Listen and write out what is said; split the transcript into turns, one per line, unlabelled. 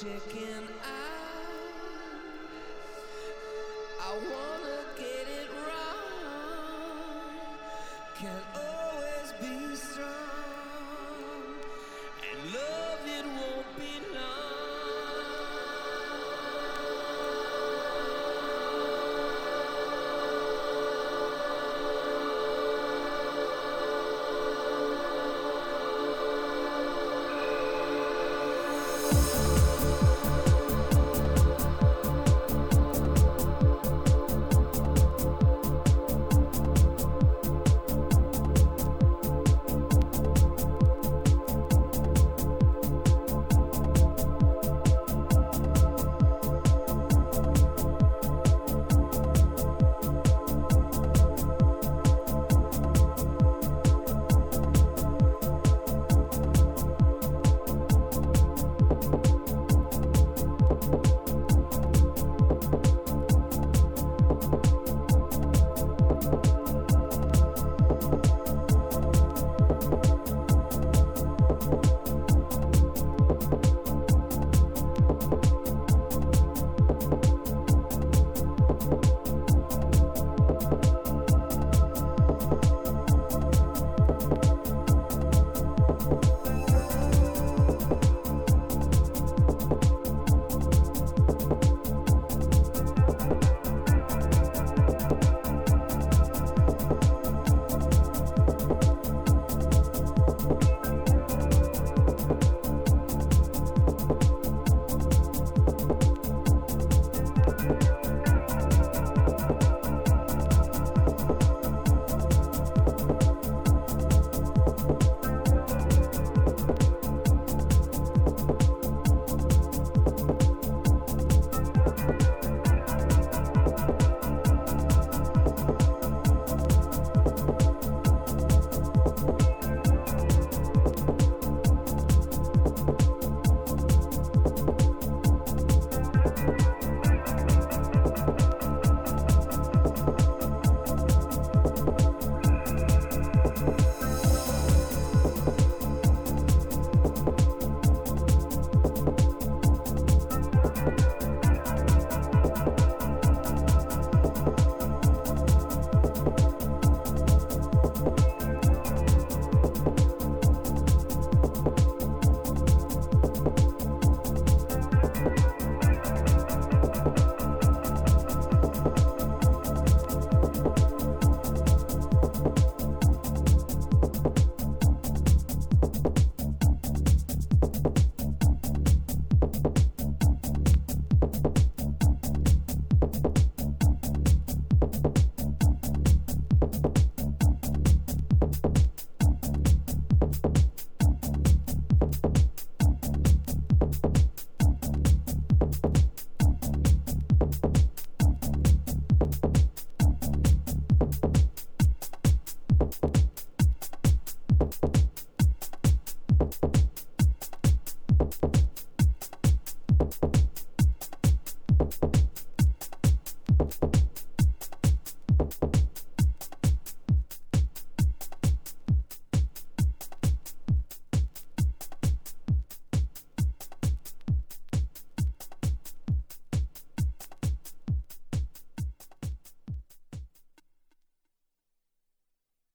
chicken